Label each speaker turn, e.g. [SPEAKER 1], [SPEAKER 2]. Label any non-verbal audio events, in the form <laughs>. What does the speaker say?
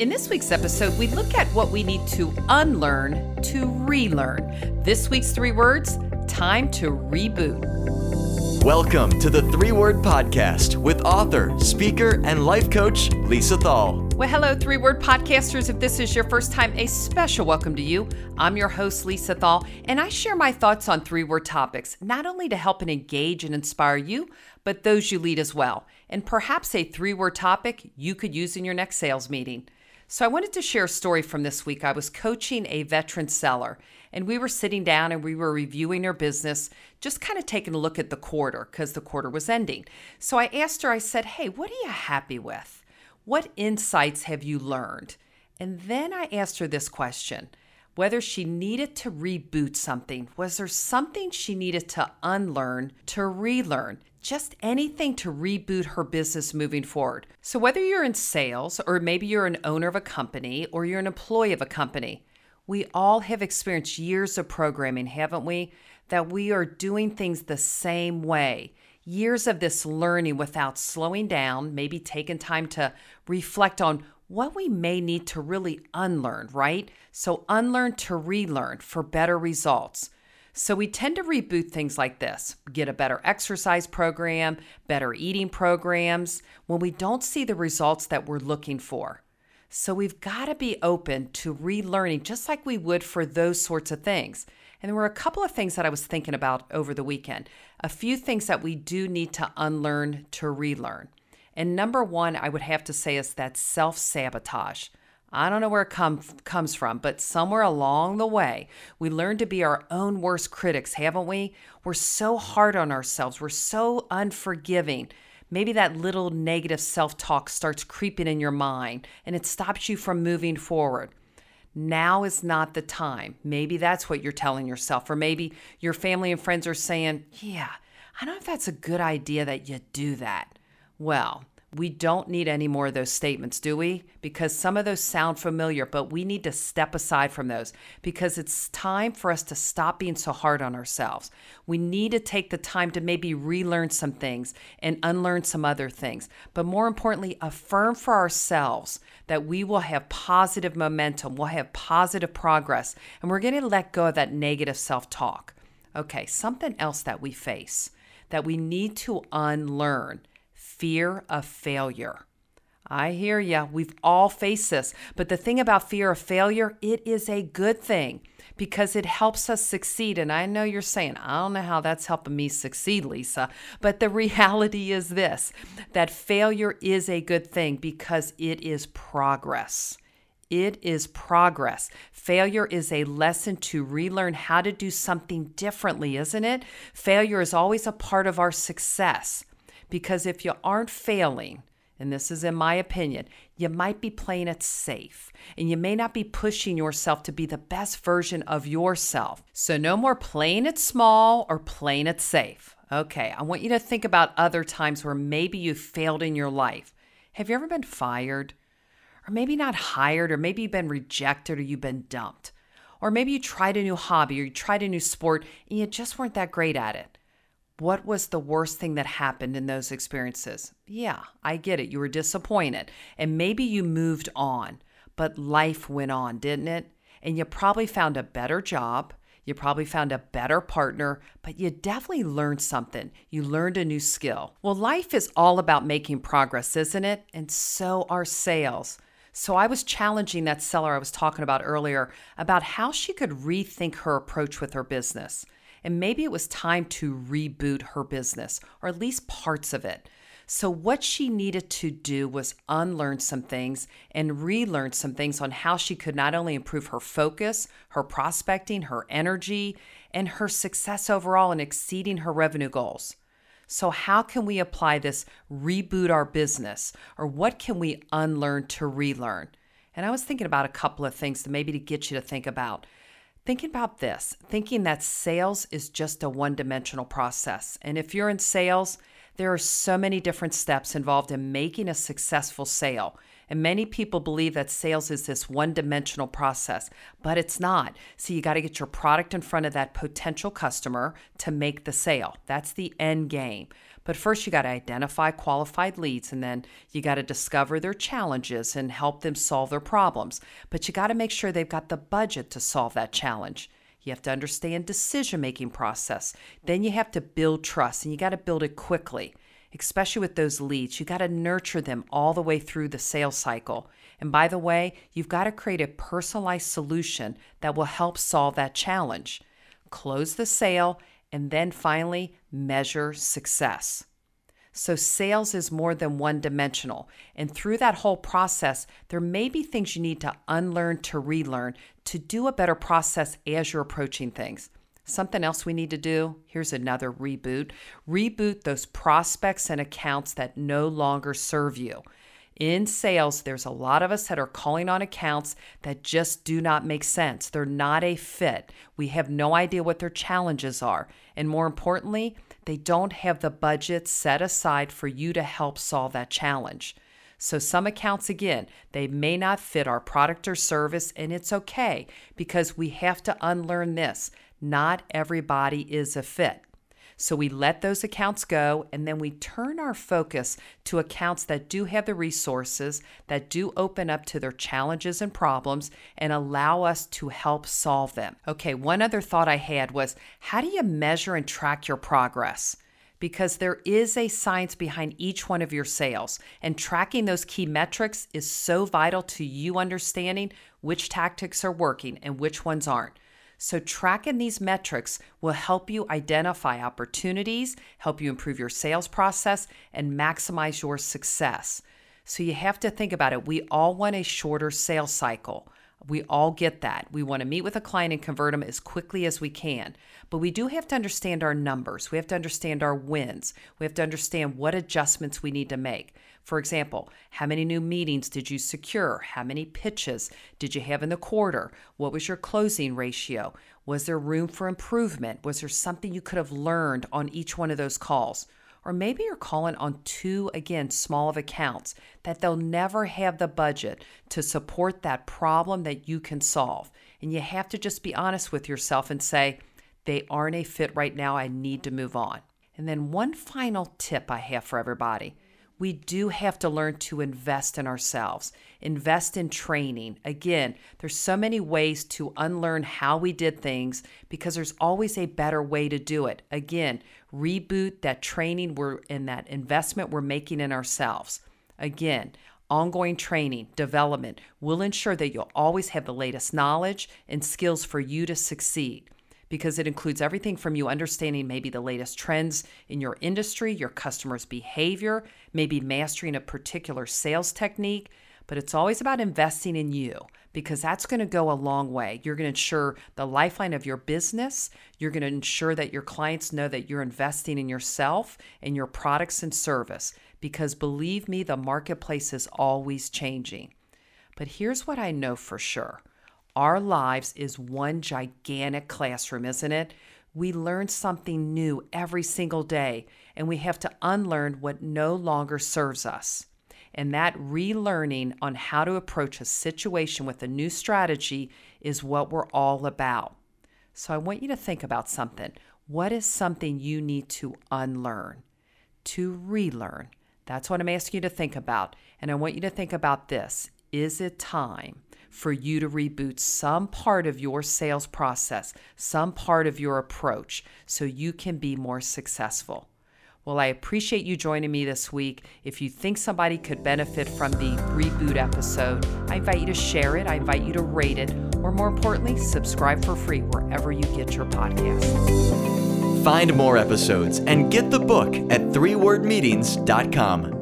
[SPEAKER 1] In this week's episode, we look at what we need to unlearn to relearn. This week's three words time to reboot.
[SPEAKER 2] Welcome to the Three Word Podcast with author, speaker, and life coach Lisa Thal.
[SPEAKER 1] Well, hello, Three Word Podcasters. If this is your first time, a special welcome to you. I'm your host, Lisa Thal, and I share my thoughts on three word topics, not only to help and engage and inspire you, but those you lead as well. And perhaps a three word topic you could use in your next sales meeting. So I wanted to share a story from this week. I was coaching a veteran seller, and we were sitting down and we were reviewing her business, just kind of taking a look at the quarter because the quarter was ending. So I asked her, I said, Hey, what are you happy with? What insights have you learned? And then I asked her this question whether she needed to reboot something. Was there something she needed to unlearn to relearn? just anything to reboot her business moving forward. So, whether you're in sales, or maybe you're an owner of a company, or you're an employee of a company, we all have experienced years of programming, haven't we? That we are doing things the same way. Years of this learning without slowing down, maybe taking time to reflect on what we may need to really unlearn, right? So, unlearn to relearn for better results. So we tend to reboot things like this get a better exercise program, better eating programs, when we don't see the results that we're looking for. So we've got to be open to relearning just like we would for those sorts of things. And there were a couple of things that I was thinking about over the weekend. A few things that we do need to unlearn to relearn. And number one, I would have to say is that self sabotage. I don't know where it come, comes from, but somewhere along the way, we learn to be our own worst critics, haven't we? We're so hard on ourselves, we're so unforgiving. Maybe that little negative self talk starts creeping in your mind and it stops you from moving forward. Now is not the time. Maybe that's what you're telling yourself, or maybe your family and friends are saying, Yeah, I don't know if that's a good idea that you do that. Well, we don't need any more of those statements, do we? Because some of those sound familiar, but we need to step aside from those because it's time for us to stop being so hard on ourselves. We need to take the time to maybe relearn some things and unlearn some other things. But more importantly, affirm for ourselves that we will have positive momentum, we'll have positive progress, and we're going to let go of that negative self talk. Okay, something else that we face that we need to unlearn fear of failure. I hear ya. We've all faced this. But the thing about fear of failure, it is a good thing because it helps us succeed. And I know you're saying, I don't know how that's helping me succeed, Lisa. But the <laughs> reality is this that failure is a good thing because it is progress. It is progress. Failure is a lesson to relearn how to do something differently, isn't it? Failure is always a part of our success. Because if you aren't failing, and this is in my opinion, you might be playing it safe and you may not be pushing yourself to be the best version of yourself. So, no more playing it small or playing it safe. Okay, I want you to think about other times where maybe you failed in your life. Have you ever been fired? Or maybe not hired, or maybe you've been rejected or you've been dumped. Or maybe you tried a new hobby or you tried a new sport and you just weren't that great at it. What was the worst thing that happened in those experiences? Yeah, I get it. You were disappointed. And maybe you moved on, but life went on, didn't it? And you probably found a better job. You probably found a better partner, but you definitely learned something. You learned a new skill. Well, life is all about making progress, isn't it? And so are sales. So I was challenging that seller I was talking about earlier about how she could rethink her approach with her business and maybe it was time to reboot her business, or at least parts of it. So, what she needed to do was unlearn some things and relearn some things on how she could not only improve her focus, her prospecting, her energy, and her success overall in exceeding her revenue goals. So, how can we apply this reboot our business, or what can we unlearn to relearn? And I was thinking about a couple of things to maybe to get you to think about. Thinking about this, thinking that sales is just a one dimensional process. And if you're in sales, there are so many different steps involved in making a successful sale. And many people believe that sales is this one dimensional process, but it's not. So you got to get your product in front of that potential customer to make the sale. That's the end game. But first, you got to identify qualified leads and then you got to discover their challenges and help them solve their problems. But you got to make sure they've got the budget to solve that challenge. You have to understand decision making process. Then you have to build trust and you got to build it quickly. Especially with those leads, you got to nurture them all the way through the sales cycle. And by the way, you've got to create a personalized solution that will help solve that challenge. Close the sale and then finally measure success. So, sales is more than one dimensional. And through that whole process, there may be things you need to unlearn to relearn to do a better process as you're approaching things. Something else we need to do here's another reboot reboot those prospects and accounts that no longer serve you. In sales, there's a lot of us that are calling on accounts that just do not make sense. They're not a fit. We have no idea what their challenges are. And more importantly, they don't have the budget set aside for you to help solve that challenge. So, some accounts, again, they may not fit our product or service, and it's okay because we have to unlearn this. Not everybody is a fit. So we let those accounts go and then we turn our focus to accounts that do have the resources, that do open up to their challenges and problems and allow us to help solve them. Okay, one other thought I had was how do you measure and track your progress? Because there is a science behind each one of your sales. And tracking those key metrics is so vital to you understanding which tactics are working and which ones aren't. So, tracking these metrics will help you identify opportunities, help you improve your sales process, and maximize your success. So, you have to think about it. We all want a shorter sales cycle. We all get that. We want to meet with a client and convert them as quickly as we can. But we do have to understand our numbers. We have to understand our wins. We have to understand what adjustments we need to make. For example, how many new meetings did you secure? How many pitches did you have in the quarter? What was your closing ratio? Was there room for improvement? Was there something you could have learned on each one of those calls? Or maybe you're calling on two, again, small of accounts that they'll never have the budget to support that problem that you can solve. And you have to just be honest with yourself and say, they aren't a fit right now. I need to move on. And then, one final tip I have for everybody we do have to learn to invest in ourselves, invest in training. Again, there's so many ways to unlearn how we did things because there's always a better way to do it. Again, reboot that training we're in that investment we're making in ourselves. Again, ongoing training, development will ensure that you'll always have the latest knowledge and skills for you to succeed because it includes everything from you understanding maybe the latest trends in your industry, your customers' behavior, maybe mastering a particular sales technique. But it's always about investing in you because that's going to go a long way. You're going to ensure the lifeline of your business. You're going to ensure that your clients know that you're investing in yourself and your products and service because believe me, the marketplace is always changing. But here's what I know for sure our lives is one gigantic classroom, isn't it? We learn something new every single day, and we have to unlearn what no longer serves us. And that relearning on how to approach a situation with a new strategy is what we're all about. So I want you to think about something. What is something you need to unlearn, to relearn? That's what I'm asking you to think about. And I want you to think about this Is it time for you to reboot some part of your sales process, some part of your approach, so you can be more successful. Well, I appreciate you joining me this week. If you think somebody could benefit from the reboot episode, I invite you to share it, I invite you to rate it, or more importantly, subscribe for free wherever you get your podcast.
[SPEAKER 2] Find more episodes and get the book at threewordmeetings.com.